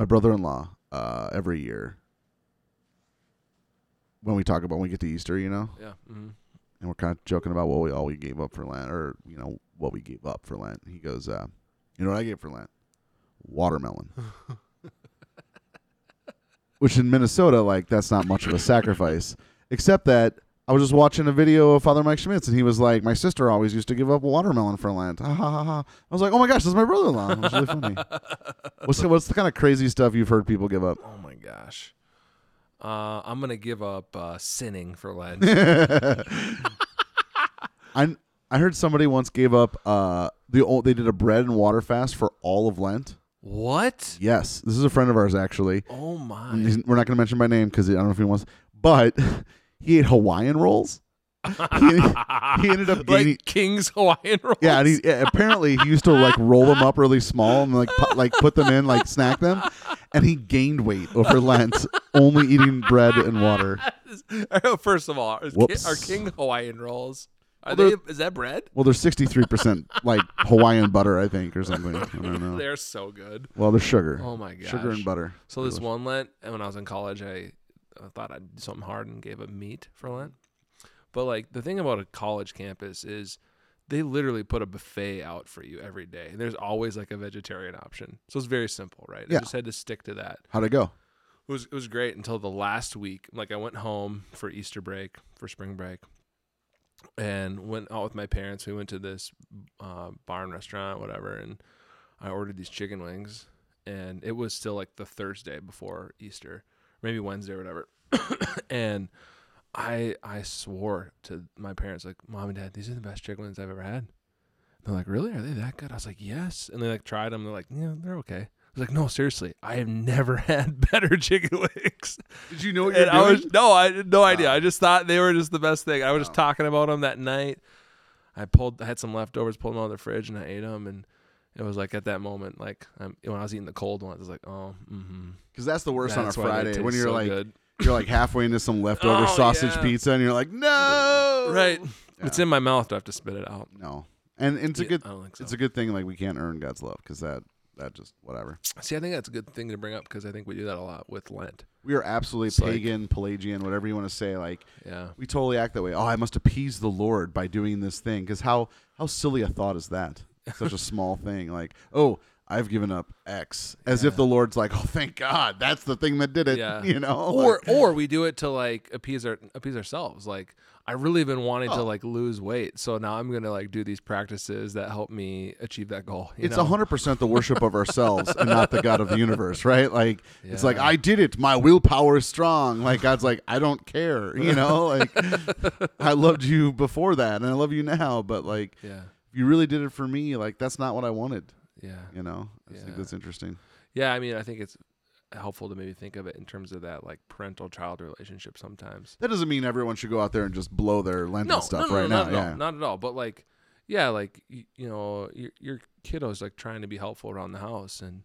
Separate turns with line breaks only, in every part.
my brother-in-law uh, every year when we talk about when we get to Easter, you know,
Yeah. hmm
and we're kind of joking about what we all we gave up for Lent, or you know what we gave up for Lent. He goes, uh, "You know what I gave for Lent? Watermelon." Which in Minnesota, like that's not much of a sacrifice, except that I was just watching a video of Father Mike Schmitz, and he was like, "My sister always used to give up watermelon for Lent." Ha ha ha ha! I was like, "Oh my gosh, this is my brother-in-law." It was really funny. what's the, what's the kind of crazy stuff you've heard people give up?
Oh my gosh. Uh, I'm gonna give up uh, sinning for Lent.
I I heard somebody once gave up uh the old, they did a bread and water fast for all of Lent.
what?
Yes, this is a friend of ours actually.
Oh my.
We're not going to mention my name because I don't know if he wants, but he ate Hawaiian rolls. he, he ended up
like King's Hawaiian rolls.
Yeah, and he yeah, apparently he used to like roll them up really small and like pu- like put them in like snack them, and he gained weight over Lent only eating bread and water.
Oh, first of all, is Ki-
Whoops.
are King Hawaiian rolls? Are
Well,
they? Is that bread?
Well, they're 63 percent like Hawaiian butter, I think, or something. I don't know.
They're so good.
Well, they're sugar.
Oh my god,
Sugar and butter.
So this one Lent, and when I was in college, I, I thought I'd do something hard and gave up meat for Lent. But like the thing about a college campus is they literally put a buffet out for you every day. And There's always like a vegetarian option. So it's very simple, right?
Yeah.
I just had to stick to that.
How'd it go?
It was it was great until the last week. Like I went home for Easter break, for spring break, and went out with my parents. We went to this uh, bar and restaurant, whatever, and I ordered these chicken wings. And it was still like the Thursday before Easter, maybe Wednesday or whatever. and I I swore to my parents like, "Mom and Dad, these are the best chicken wings I've ever had." They're like, "Really? Are they that good?" I was like, "Yes." And they like tried them. They're like, "Yeah, they're okay." I was like, "No, seriously, I have never had better chicken wings."
Did you know what
and I was no, I had no idea. I just thought they were just the best thing. I was just talking about them that night. I pulled, I had some leftovers, pulled them out of the fridge, and I ate them. And it was like at that moment, like um, when I was eating the cold ones, I was like, "Oh, mm-hmm."
Because that's the worst on a
why they
Friday when
taste
you're
so
like
good.
you're like halfway into some leftover
Oh,
sausage
yeah.
pizza and you're like, no,
right. It's in my mouth. I have to spit it out?
No, and, and it's a
Yeah,
good
I don't think so.
it's a good thing like we can't earn God's love because that that just whatever.
See, I think that's a good thing to bring up because I think we do that a lot with Lent.
We are absolutely
It's like-
pagan, Pelagian, whatever you want to say. Like
Yeah.
we totally act that way. Oh, I must appease the Lord by doing this thing. Because how how silly a thought is that? Such a small thing. Like oh. I've given up X, as if the Lord's like, oh, thank God, that's the thing that did it.
Yeah.
You know,
Or
Like,
or we do it to like appease our appease ourselves. Like I really been wanting to
Oh.
like lose weight, so now I'm gonna like do these practices that help me achieve that goal. you
it's
know?
hundred percent the worship of ourselves and not the God of the universe, right? Like it's like I did it. My willpower is strong. Like God's like I don't care. You know, like I loved you before that, and I love you now. But like
Yeah.
You really did it for me, like that's not what I wanted.
Yeah.
You know, I just think that's interesting.
Yeah. I mean, I think it's helpful to maybe think of it in terms of that like parental child relationship sometimes.
That doesn't mean everyone should go out there and just blow their Lenten
No,
stuff
no, no,
right
no,
now.
not at
yeah,
all. Not at all. But like, yeah, like you, you know, your your kiddo's like trying to be helpful around the house, and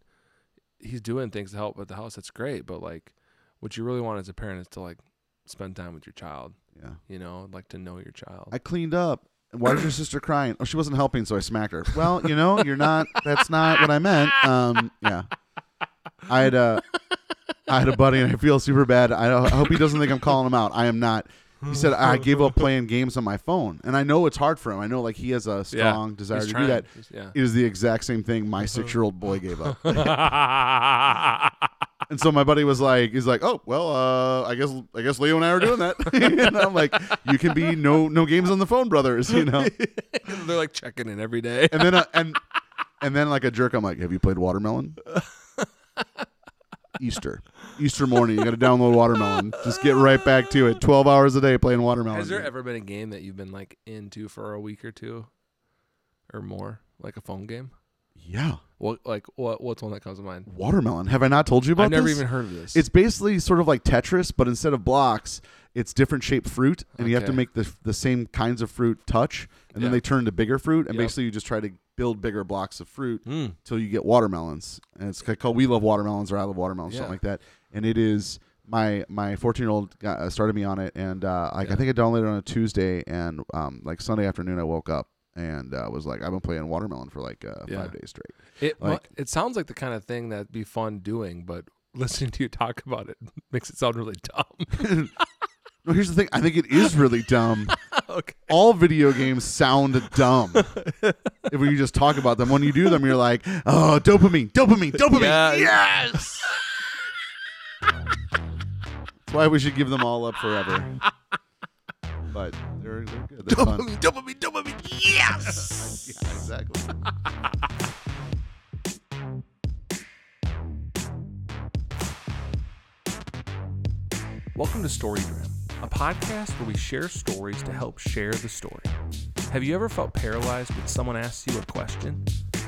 he's doing things to help with the house. That's great. But like, what you really want as a parent is to like spend time with your child.
yeah.
You know, like to know your child.
I cleaned up. Why is your sister crying? Oh, she wasn't helping, so I smacked her. Well, you know, you're not. That's not what I meant. Um, yeah. I had a, I had a buddy, and I feel super bad. I, I hope he doesn't think I'm calling him out. I am not. He said I gave up playing games on my phone, and I know it's hard for him. I know like he has a
Yeah.
strong desire to
trying-
do that.
Yeah.
It is the exact same thing my six year old boy gave up. And so my buddy was like, he's like, oh well, uh, I guess I guess Leo and I are doing that. and I'm like, you can be no no games on the phone, brothers. You know.
They're like checking in every day.
And then uh, and and then like a jerk, I'm like, have you played Watermelon? Easter, Easter morning, you got to download Watermelon. Just get right back to it. Twelve hours a day playing Watermelon.
Has there ever been a game that you've been like into for a week or two, or more, like a phone game?
yeah,
What like what what's one that comes to mind?
Watermelon. Have I not told you about it?
I've never
this?
even heard of this.
It's basically sort of like Tetris, but instead of blocks, it's different shaped fruit, and you have to
Okay.
make the the same kinds of fruit touch, and then
Yeah.
they turn into bigger fruit, and
Yep.
basically you just try to build bigger blocks of fruit
Hmm.
till you get watermelons, and it's ca- called We Love Watermelons or I Love Watermelons,
Yeah.
something like that. And it is my my 14 year old uh, started me on it, and uh, like I
Yeah.
think I downloaded it on a Tuesday, and um, like Sunday afternoon I woke up and uh, was like, "I've been playing watermelon for like uh,
Yeah.
five days straight."
It mu-
Like-
it sounds like the kind of thing that'd be fun doing, but listening to you talk about it makes it sound really dumb.
No, here's the thing. I think it is really dumb.
okay.
All video games sound dumb if you just talk about them. When you do them, you're like, "Oh, dopamine, dopamine, dopamine." Yes. That's why we should give them all up forever. But they're they're good. They're fun.
Dopamine, dopamine, dopamine. Yes.
Yeah, exactly.
Welcome to Storygram, a podcast where we share stories to help share the story. Have you ever felt paralyzed when someone asks you a question?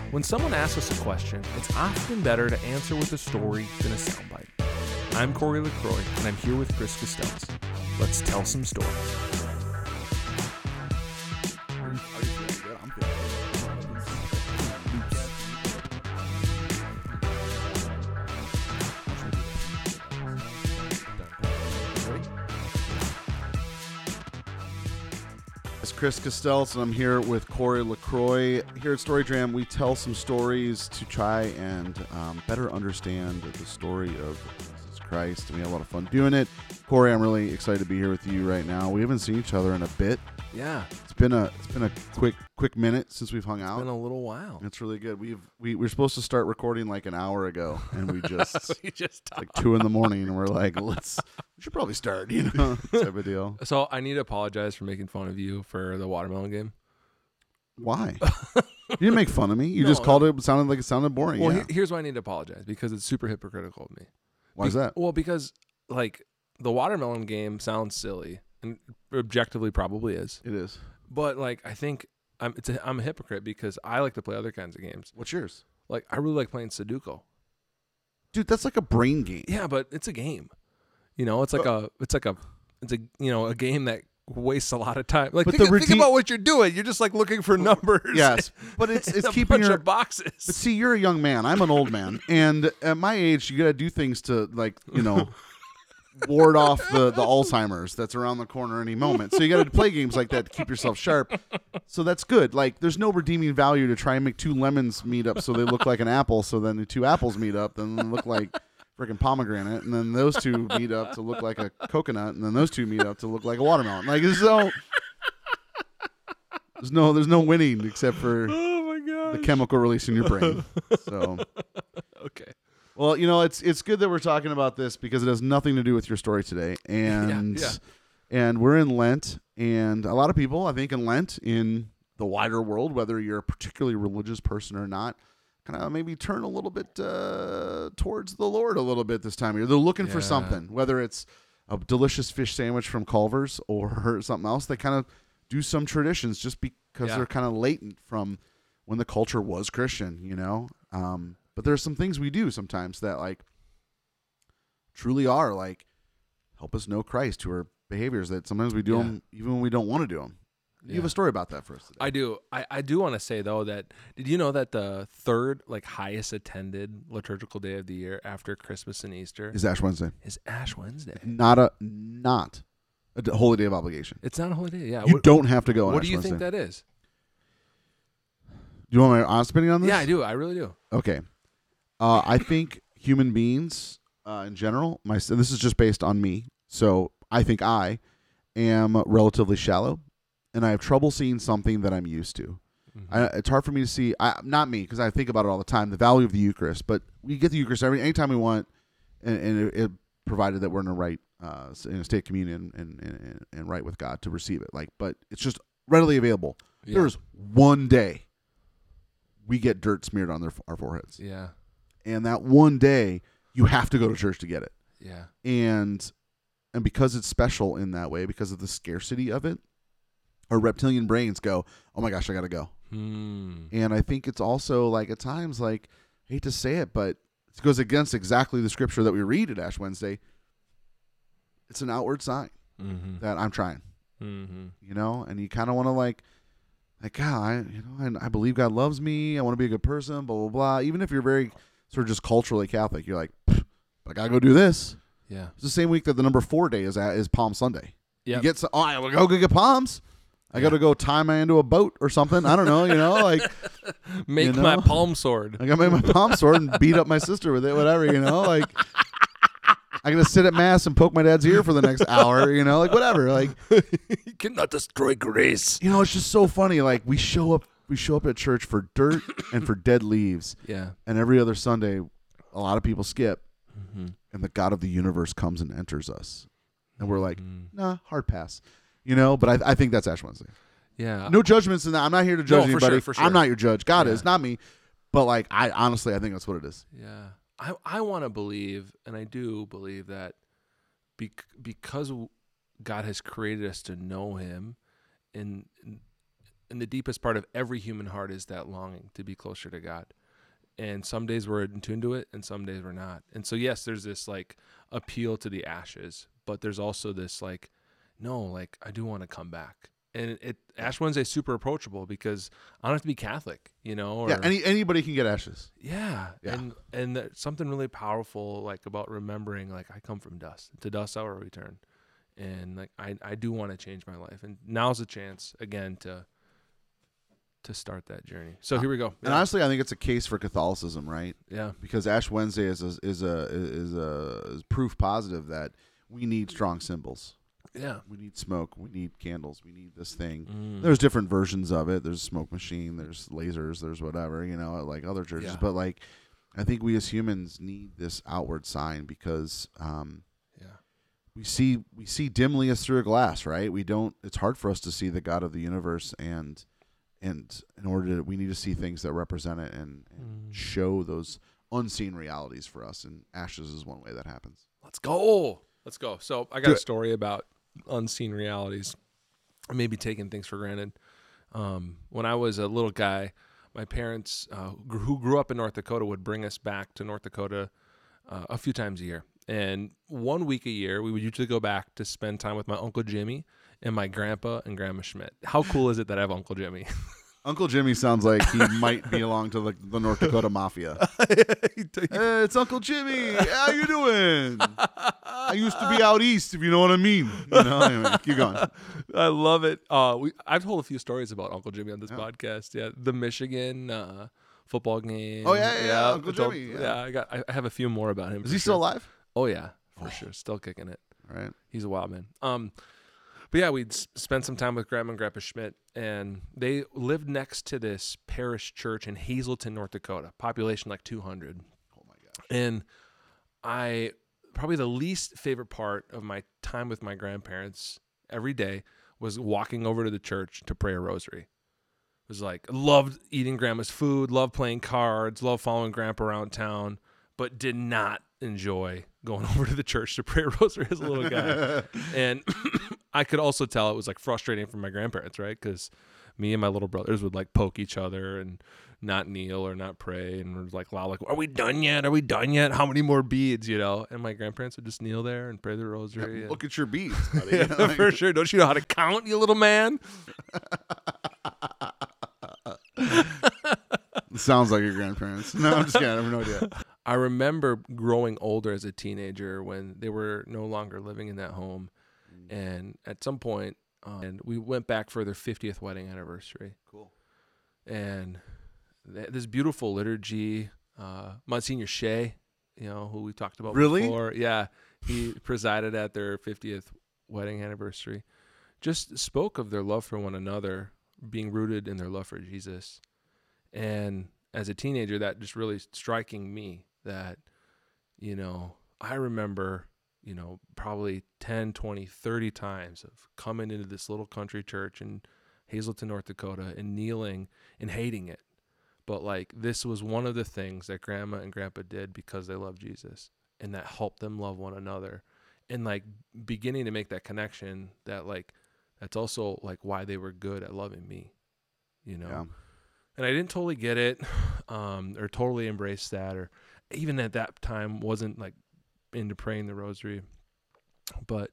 When someone asks us a question, it's often better to answer with a story than a soundbite. I'm Kory LaCroix, and I'm here with Chris Costells. Let's tell some stories.
Chris Costells, and I'm here with Kory LaCroix. Here at Storygram, we tell some stories to try and um, better understand the story of Jesus Christ. And we have a lot of fun doing it. Kory, I'm really excited to be here with you right now. We haven't seen each other in a bit.
Yeah,
It's been a it's been a quick quick minute since we've hung
it's
out.
been a little while.
It's really good. We've we we're supposed to start recording like an hour ago, and we just
we just
like two in the morning, and we're like, let's we should probably start, you know, type of deal.
So I need to apologize for making fun of you for the watermelon game.
Why? you didn't make fun of me. You
No,
just called it. Sounded like it sounded boring.
Well,
yeah.
he- here's why I need to apologize because it's super hypocritical of me.
Why is that?
Well, because like the watermelon game sounds silly and objectively probably is,
It is.
but like I think I'm it's a, I'm a hypocrite because I like to play other kinds of games.
What's yours,
Like I really like playing Sudoku.
dude? That's like a brain game.
Yeah, but it's a game. You know, it's like a it's like a it's a you know a game that wastes a lot of time. Like
But
think,
the
think about what you're doing. You're just like looking for numbers.
Yes, but it's it's
a
keeping
bunch
your.
of boxes.
But see, you're a young man. I'm an old man, and at my age, you gotta do things to like you know. ward off the, the Alzheimer's that's around the corner any moment. So you got to play games like that to keep yourself sharp. So that's good. Like there's no redeeming value to try and make two lemons meet up so they look like an apple. So then the two apples meet up, then they look like freaking pomegranate, and then those two meet up to look like a coconut, and then those two meet up to look like a watermelon. Like so. There's no there's no winning except for
oh my
the chemical release in your brain. So. Well, you know, it's it's good that we're talking about this because it has nothing to do with your story today, and
yeah.
and we're in Lent, and a lot of people, I think, in Lent in the wider world, whether you're a particularly religious person or not, kind of maybe turn a little bit uh, towards the Lord a little bit this time of year. They're looking for something, whether it's a delicious fish sandwich from Culver's or something else. They kind of do some traditions just because
Yeah.
they're kind of latent from when the culture was Christian, you know. Um, but there's some things we do sometimes that like truly are like help us know Christ, who are behaviors that sometimes we do
Yeah.
them even when we don't want to do them. You have a story about that for us today.
I do. I, I do want to say though that did you know that the third like highest attended liturgical day of the year after Christmas and Easter
is Ash Wednesday
is Ash Wednesday.
not a not a holy day of obligation?
It's not a holy day. Yeah.
You
what
don't have to go on
what
Ash
do you
Wednesday.
think that is?
do you want my honest opinion on this?
Yeah, I do. I really do.
Okay. Uh, I think human beings uh, in general, my this is just based on me. So I think I am relatively shallow, and I have trouble seeing something that I'm used to.
Mm-hmm.
I, it's hard for me to see. I, not me, because I think about it all the time. The value of the Eucharist, but we get the Eucharist every anytime we want, and, and it, it provided that we're in a right, uh, in a state of communion and, and and right with God to receive it. Like, but it's just readily available.
Yeah.
There's one day we get dirt smeared on their our foreheads
Yeah.
And that one day you have to go to church to get it
Yeah.
and and because it's special in that way because of the scarcity of it our reptilian brains go oh my gosh i gotta go
Hmm.
and i think it's also like at times like I hate to say it but it goes against exactly the scripture that we read at ash wednesday it's an outward sign
Mm-hmm.
that i'm trying
Mm-hmm.
you know and you kind of want to like like God, I, you know I, I believe god loves me i want to be a good person blah blah blah even if you're very sort of just culturally catholic you're like i gotta go do this
Yeah.
it's the same week that the number four day is at is palm sunday
Yeah.
you get some, oh i will go get palms I got to go tie my into a boat or something. I don't know, you know, like
Make
You
my palm sword.
I got to make my palm sword and beat up my sister with it, whatever, you know, like I got to sit at mass and poke my dad's ear for the next hour, you know, like whatever, like
you cannot destroy grace.
you know, it's just so funny. Like we show up, we show up at church for dirt and for dead leaves,
Yeah.
and every other Sunday, a lot of people skip,
Mm-hmm.
and the God of the universe comes and enters us, and we're like,
Mm.
nah, hard pass, you know. But I, I think that's Ash Wednesday.
yeah.
No judgments in that. I'm not here to judge
for
anybody.
sure, for sure.
I'm not your judge. God
Yeah.
is, not me. But like, I honestly, I think that's what it is.
Yeah. I, I want to believe, and I do believe that bec- because God has created us to know Him, in, in the deepest part of every human heart is that longing to be closer to God. And some days we're in tune to it, and some days we're not. And so, yes, there's this like appeal to the ashes, but there's also this like, no, like I do want to come back. And it Ash Wednesday is super approachable because I don't have to be Catholic, you know. Or,
yeah, any anybody can get ashes.
yeah,
Yeah.
and and something really powerful like about remembering like I come from dust. To dust I will return, and like I I do want to change my life, and now's the chance again to to start that journey. So here we go.
And honestly, I think it's a case for Catholicism, right?
yeah,
Because Ash Wednesday is a, is a is a is proof positive that we need strong symbols.
yeah.
We need smoke. We need candles. We need this thing.
Mm.
There's different versions of it. There's a smoke machine. There's lasers. There's whatever you know, like other churches.
Yeah.
But like, I think we as humans need this outward sign because um,
yeah,
we see we see dimly as through a glass, right? We don't. It's hard for us to see the God of the universe, and and in order to, we need to see things that represent it and, and
Mm.
show those unseen realities for us. And ashes is one way that happens.
Let's go. Let's go. So I got
Do
a
it.
story about unseen realities, maybe taking things for granted. Um, when I was a little guy, my parents, uh, who grew up in North Dakota, would bring us back to North Dakota uh, a few times a year. And one week a year, we would usually go back to spend time with my uncle Jimmy and my grandpa and grandma Schmidt. How cool is it that I have Uncle Jimmy?
Uncle Jimmy sounds like he might belong to the, the North Dakota mafia. Hey, it's Uncle Jimmy. How you doing? I used to be out east, if you know what I mean. You know, anyway, keep going.
I love it. Uh, we I've told a few stories about Uncle Jimmy on this
Yeah.
podcast. Yeah, the Michigan uh, football game.
Oh, yeah, yeah, yeah, Uncle Jimmy, yeah.
Yeah. I got. I have a few more about him.
Is he still alive?
Oh yeah, for
Oh.
sure, still kicking it.
Right.
He's a wild man. Um, but yeah, we'd s- spend some time with Grandma and Grandpa Schmidt, and they lived next to this parish church in Hazelton, North Dakota. Population like 200.
Oh my god.
And I probably the least favorite part of my time with my grandparents every day was walking over to the church to pray a rosary. It was like loved eating grandma's food, loved playing cards, loved following grandpa around town, but did not enjoy going over to the church to pray a rosary as a little guy. and I could also tell it was like frustrating for my grandparents, right? Because me and my little brothers would like poke each other and not kneel or not pray, and we're like, "Wow, like, are we done yet? Are we done yet? How many more beads?" You know? And my grandparents would just kneel there and pray the rosary. and-
Look at your beads. buddy.
yeah, for sure. Don't you know how to count, you little man?
Sounds like your grandparents. No, I'm just kidding. I have no idea.
I remember growing older as a teenager when they were no longer living in that home, and at some point, um, and we went back for their 50th wedding anniversary.
Cool.
and th- this beautiful liturgy. Uh, Monsignor Shea, you know, who we talked about
Really?
before. Yeah, he presided at their 50th wedding anniversary. Just spoke of their love for one another, being rooted in their love for Jesus. And as a teenager, that just really striking me that, you know, I remember, you know, probably 10, 20, 30 times of coming into this little country church in Hazelton, North Dakota, and kneeling and hating it. But like this was one of the things that grandma and grandpa did because they loved Jesus and that helped them love one another. And like beginning to make that connection that like that's also like why they were good at loving me. You know.
Yeah.
And I didn't totally get it um or totally embrace that or even at that time wasn't like into praying the rosary. But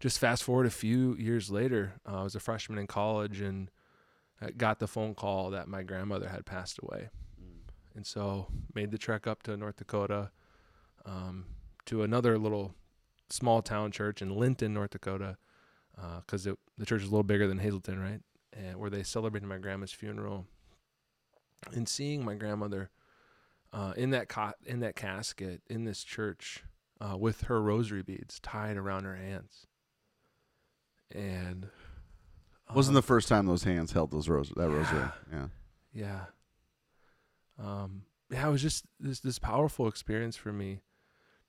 just fast forward a few years later, uh, I was a freshman in college and I got the phone call that my grandmother had passed away. And so made the trek up to North Dakota um, to another little small town church in Linton, North Dakota, because the church is a little bigger than Hazelton, right? And where they celebrated my grandma's funeral, and seeing my grandmother uh, in that cot in that casket in this church uh, with her rosary beads tied around her hands, and
Wasn't
um,
the first time those hands held those rose that rosary? Yeah.
yeah. Um, yeah, it was just this this powerful experience for me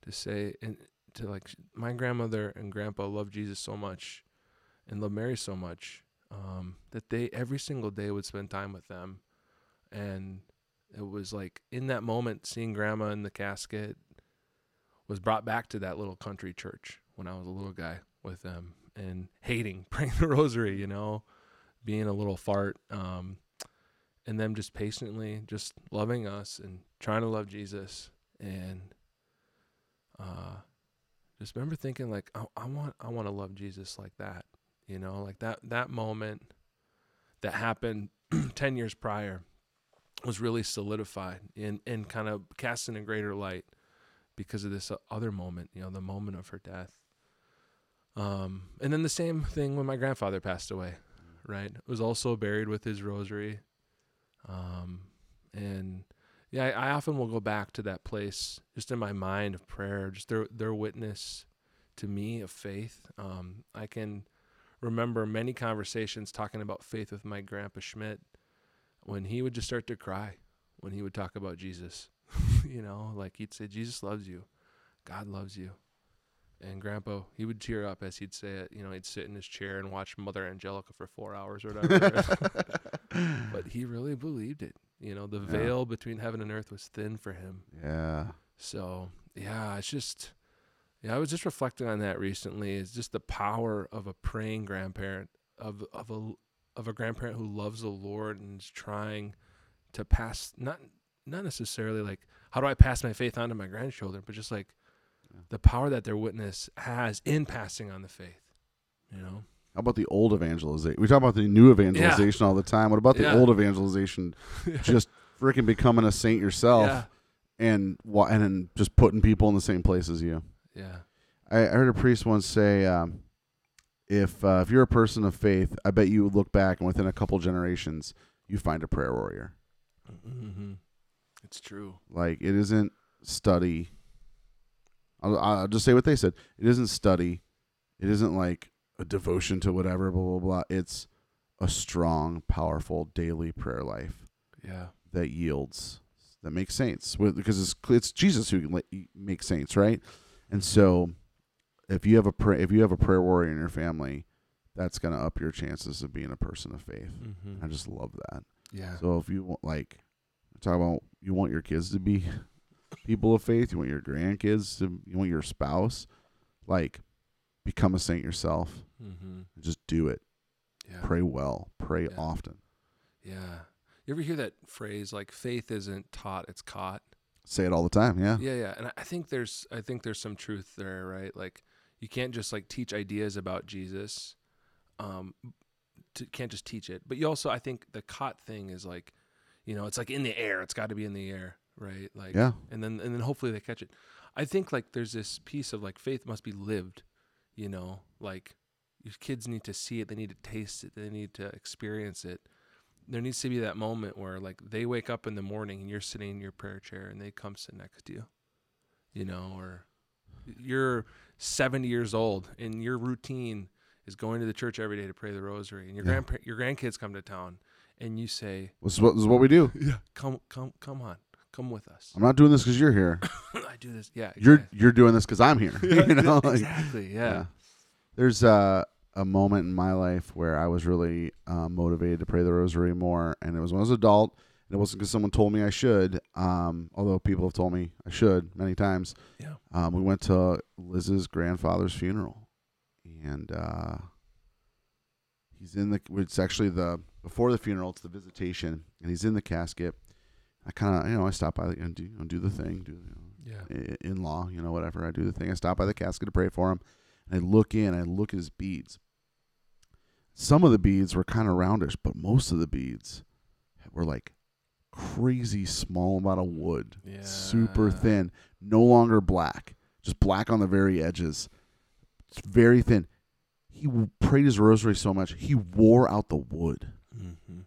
to say and to like my grandmother and grandpa loved Jesus so much and loved Mary so much um, that they every single day would spend time with them, and it was like in that moment seeing grandma in the casket was brought back to that little country church when I was a little guy with them and hating praying the rosary, you know, being a little fart. Um, and them just patiently just loving us and trying to love Jesus and uh just remember thinking like I, I want I want to love Jesus like that you know like that that moment that happened 10 years prior was really solidified and and kind of cast in a greater light because of this other moment you know the moment of her death. Um and then the same thing when my grandfather passed away right? Was also buried with his rosary. Um, and yeah, I, I often will go back to that place just in my mind of prayer, just their their witness to me of faith. Um, I can remember many conversations talking about faith with my grandpa Schmidt when he would just start to cry when he would talk about Jesus. you know, like he'd say, Jesus loves you, God loves you. And grandpa, he would tear up as he'd say it. You know, he'd sit in his chair and watch Mother Angelica for four hours or whatever. but he really believed it. You know, the
Yeah.
veil between heaven and earth was thin for him.
Yeah.
So yeah, it's just yeah, I was just reflecting on that recently. It's just the power of a praying grandparent, of of a of a grandparent who loves the Lord and is trying to pass not not necessarily like how do I pass my faith on to my grandchildren, but just like
Yeah.
the power that their witness has in passing on the faith. You know?
How about the old evangelization? We talk about the new evangelization all the time. What about the
Yeah.
old evangelization? Just freaking becoming a saint yourself
yeah.
and and then just putting people in the same place as you.
Yeah.
I, I heard a priest once say, um, if uh, if you're a person of faith, I bet you would look back and within a couple generations, you find a prayer warrior.
Mm-hmm. It's true.
Like it isn't study. I'll, I'll just say what they said. It isn't study. It isn't like a devotion to whatever. Blah blah blah. It's a strong, powerful daily prayer life
Yeah.
that yields that makes saints. With because it's it's Jesus who can make saints, right? And so, if you have a pray, if you have a prayer warrior in your family, that's gonna up your chances of being a person of faith.
Mm-hmm.
I just love that.
Yeah.
So if you want, like, talk about you want your kids to be people of faith, you want your grandkids to, you want your spouse, like, become a saint yourself.
mm-hmm.
Just do it.
Yeah.
Pray well. Pray
Yeah.
often.
Yeah. You ever hear that phrase like faith isn't taught, it's caught?
Say it all the time. Yeah.
Yeah, yeah. And I think there's I think there's some truth there, right? Like you can't just like teach ideas about Jesus. Um to, can't just teach it. But you also I think the caught thing is like, you know, it's like in the air. It's got to be in the air, right? Like
Yeah.
and then and then hopefully they catch it. I think like there's this piece of like faith must be lived, you know, like your kids need to see it, they need to taste it, they need to experience it. There needs to be that moment where like they wake up in the morning and you're sitting in your prayer chair and they come sit next to you. You know, or you're 70 years old and your routine is going to the church every day to pray the rosary and your
Yeah.
grandpa your grandkids come to town and you say,
This is what, this is what we do.
"Yeah, come come come on. Come with us."
I'm not doing this because you're here.
I do this. Yeah.
You're
exactly.
you're doing this because I'm here. you know, like,
exactly. Yeah.
There's uh, a moment in my life where I was really uh, motivated to pray the rosary more, and it was when I was an adult. And it wasn't because someone told me I should, um, although people have told me I should many times.
Yeah.
Um, we went to Liz's grandfather's funeral, and uh, he's in the. It's actually the before the funeral. It's the visitation, and he's in the casket. I kind of, you know, I stop by and do, you know, do the thing, do you know,
Yeah.
in law, you know, whatever. I do the thing. I stop by the casket to pray for him, and I look in. I look at his beads. Some of the beads were kind of roundish, but most of the beads were like crazy small amount of wood,
Yeah.
super thin, no longer black, just black on the very edges. It's very thin. he prayed his rosary so much he wore out the wood.
Mm-hmm.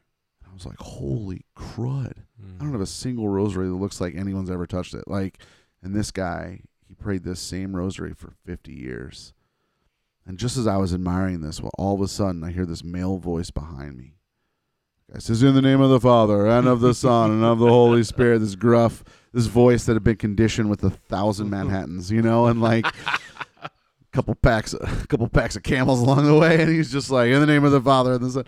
I was like, holy crud! I don't
Mm.
have a single rosary that looks like anyone's ever touched it. Like, and this guy, he prayed this same rosary for 50 years. And just as I was admiring this, well, all of a sudden I hear this male voice behind me. It says, "In the name of the Father and of the Son and of the Holy Spirit." This gruff, this voice that had been conditioned with a thousand Manhattans, you know, and like a couple packs, a couple packs of camels along the way, and he's just like, "In the name of the Father and the Son."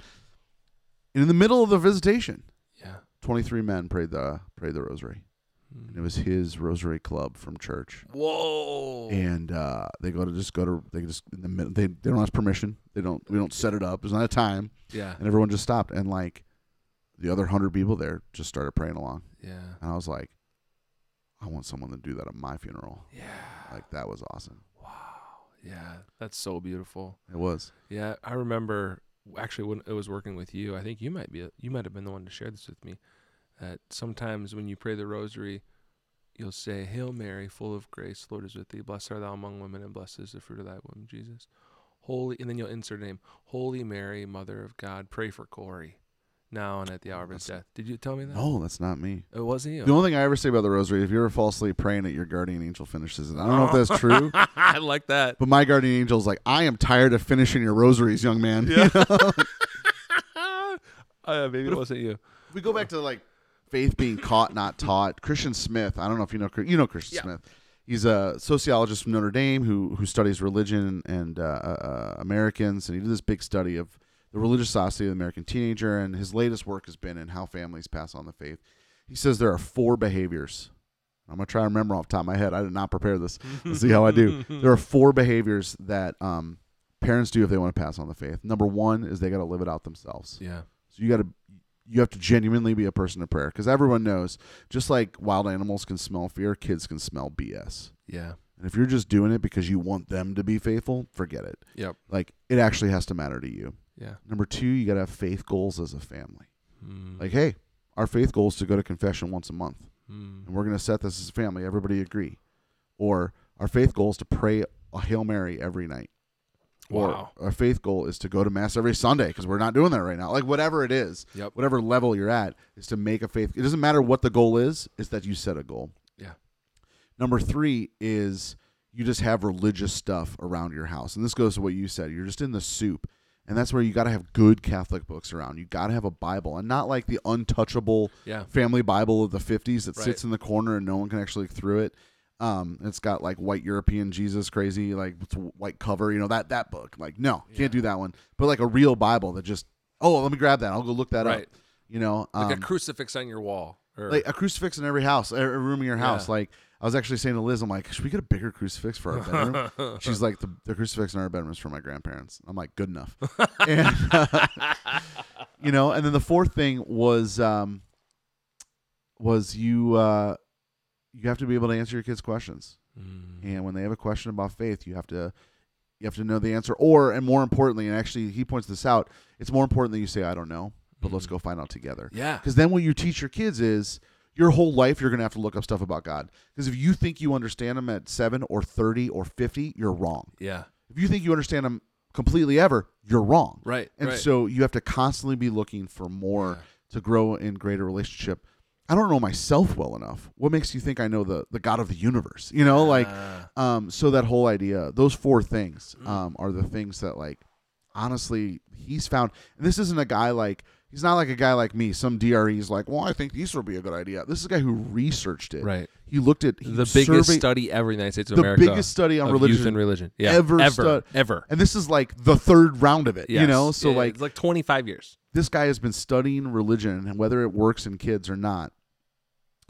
And in the middle of the visitation,
Yeah.
23 men prayed the prayed the rosary and it was his rosary club from church
Whoa.
and uh, they go to just go to they just in the middle they, they don't ask permission they don't we don't set it up there's not a time
yeah.
and everyone just stopped and like the other hundred people there just started praying along
Yeah.
and i was like i want someone to do that at my funeral
Yeah.
like that was awesome
Wow. Yeah. That's so beautiful.
it was
Yeah, I remember actually when it was working with you. I think you might be you might have been the one to share this with me. That sometimes when you pray the rosary, you'll say, "Hail Mary, full of grace, Lord is with thee. Blessed art thou among women, and blessed is the fruit of thy womb, Jesus." Holy, and then you'll insert a name, Holy Mary, Mother of God, pray for Kory, now and at the hour of his death. Did you tell me that?
no that's not me
it wasn't you.
the only thing i ever say about the rosary if you ever fall asleep praying it your guardian angel finishes it i don't know if that's true
I like that.
but my guardian angel is like i am tired of finishing your rosaries young man
Yeah. uh, maybe it wasn't you.
we go back to like faith being caught, not taught. Christian Smith. I don't know if you know you know Christian
Yeah.
Smith. He's a sociologist from Notre Dame who who studies religion and uh, uh, Americans, and he did this big study of the religiosity of the American teenager. And his latest work has been in how families pass on the faith. He says there are four behaviors. I'm gonna try to remember off the top of my head. I did not prepare this. Let's see how I do. There are four behaviors that um, parents do if they want to pass on the faith. Number one is they got to live it out themselves.
Yeah.
So you got to you have to genuinely be a person of prayer because everyone knows just like wild animals can smell fear, kids can smell BS.
Yeah.
And if you're just doing it because you want them to be faithful, forget it.
Yep.
Like it actually has to matter to you.
Yeah.
Number 2, you got to have faith goals as a family.
Mm.
Like, hey, our faith goal is to go to confession once a month.
Mm.
And we're going to set this as a family. Everybody agree. Or our faith goal is to pray a Hail Mary every night.
Wow.
Or our faith goal is to go to mass every Sunday because we're not doing that right now. Like whatever it is,
Yep.
whatever level you're at, is to make a faith. It doesn't matter what the goal is; it's that you set a goal.
Yeah.
Number three is you just have religious stuff around your house, and this goes to what you said. You're just in the soup, and that's where you got to have good Catholic books around. You got to have a Bible, and not like the untouchable
Yeah.
family Bible of the 50s that
Right.
sits in the corner and no one can actually look through it. Um, it's got like white European Jesus crazy, like white cover, you know, that, that book. Like, no,
Yeah.
can't do that one. But like a real Bible that just, oh, let me grab that. I'll go look that
Right.
up. You know,
Like a
um,
crucifix on your wall. Or,
like a crucifix in every house, every room in your house.
Yeah.
Like I was actually saying to Liz, I'm like, should we get a bigger crucifix for our bedroom? She's like, the, the crucifix in our bedroom is for my grandparents. I'm like, good enough. and, uh, you know, and then the fourth thing was, um, was you, uh, you have to be able to answer your kids' questions.
Mm.
And when they have a question about faith, you have to, you have to know the answer. Or, and more importantly, and actually he points this out, it's more important that you say, I don't know, but let's
Mhm.
go find out together.
Yeah.
Because then what you teach your kids is your whole life you're going to have to look up stuff about God. Because if you think you understand Him at seven or 30 or 50, you're wrong.
Yeah.
If you think you understand Him completely ever, you're wrong.
Right.
And
right.
so you have to constantly be looking for more
Yeah.
to grow in greater relationship. I don't know myself well enough. What makes you think I know the, the God of the universe? You know, like,
Ah.
um, so that whole idea, those four things,
Mm.
um, are the things that like, honestly, he's found. And this isn't a guy like he's not like a guy like me. Some DRE's like, well, I think these would be a good idea. This is a guy who researched it.
right.
He looked at he
The biggest
surveyed-
study ever in the United States of
the
America.
The biggest study on religion,
youth and religion. Yeah.
ever
Ever.
stud-
ever.
and this is like the third round of it. You know, so
Yeah,
like
it's like 25 years.
this guy has been studying religion and whether it works in kids or not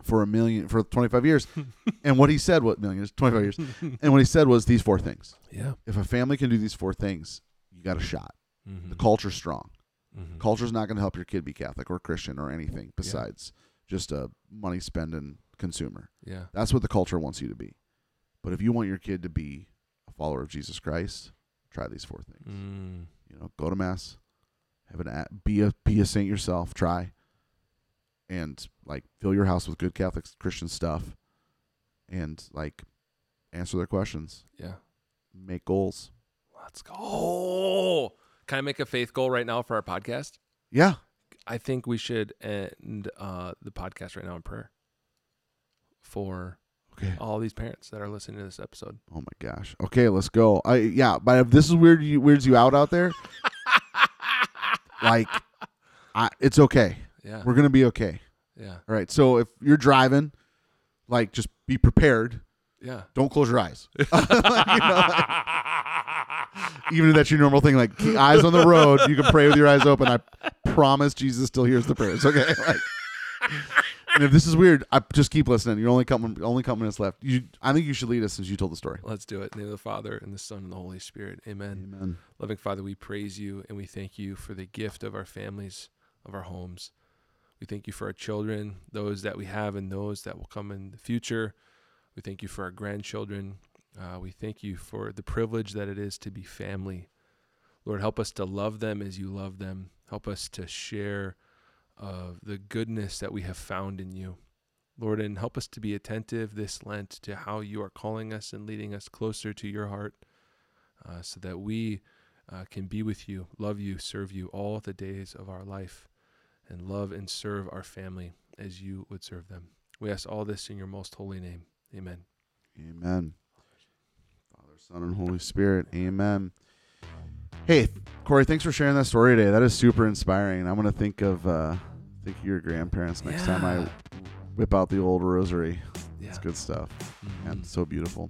for a million for 25 years and what he said what million years 25 years and what he said was these four things
Yeah.
if a family can do these four things you got a shot
Mm-hmm.
the culture's strong
Mhm.
culture's not going to help your kid be catholic or christian or anything besides just a money spending consumer
Yeah.
that's what the culture wants you to be but if you want your kid to be a follower of jesus christ try these four things
Mm.
you know go to mass have an a- be a be a saint yourself try and like fill your house with good catholic christian stuff and like answer their questions
Yeah.
make goals
Let's go. Can I make a faith goal right now for our podcast?
Yeah.
I think we should end uh, the podcast right now in prayer for
Okay.
all these parents that are listening to this episode.
Oh my gosh. Okay, let's go. I yeah, but if this is weird you weirds you out out there, like I, it's okay.
Yeah.
We're gonna be okay.
Yeah.
All right. So if you're driving, like just be prepared.
Yeah.
Don't close your eyes. Like, you know, like, even if that's your normal thing, like eyes on the road, you can pray with your eyes open. I promise Jesus still hears the prayers. Okay. Like, and if this is weird, I just keep listening. You're only couple only couple minutes left. You, I think you should lead us since you told the story.
Let's do it. In the name of the Father and the Son and the Holy Spirit. Amen.
Amen.
Loving Father, we praise you and we thank you for the gift of our families, of our homes. We thank you for our children, those that we have and those that will come in the future. We thank you for our grandchildren. Uh, we thank you for the privilege that it is to be family. Lord, help us to love them as you love them. Help us to share uh, the goodness that we have found in you. Lord, and help us to be attentive this Lent to how you are calling us and leading us closer to your heart uh, so that we uh, can be with you, love you, serve you all the days of our life, and love and serve our family as you would serve them. We ask all this in your most holy name. Amen.
Amen. Son, and Holy Spirit. Amen. Hey, Kory, thanks for sharing that story today. That is super inspiring. I'm gonna think of uh, think of your grandparents next time I whip out the old rosary.
Yeah.
It's good stuff.
Mhm.
and so beautiful.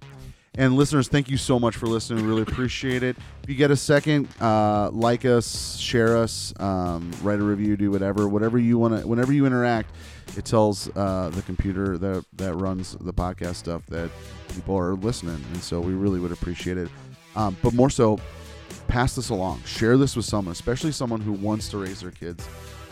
And listeners, thank you so much for listening. Really appreciate it. If you get a second, uh, like us, share us, um, write a review, do whatever, whatever you want to. Whenever you interact, it tells uh, the computer that that runs the podcast stuff that people are listening, and so we really would appreciate it. Um, but more so, pass this along. Share this with someone, especially someone who wants to raise their kids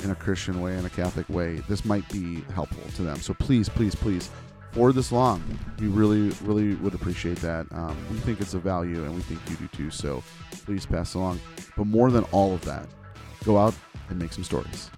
in a Christian way, in a Catholic way. This might be helpful to them. So please, please, please forward this long. We really, really would appreciate that. Um, we think it's a value, and we think you do too. So please pass along. But more than all of that, go out and make some stories.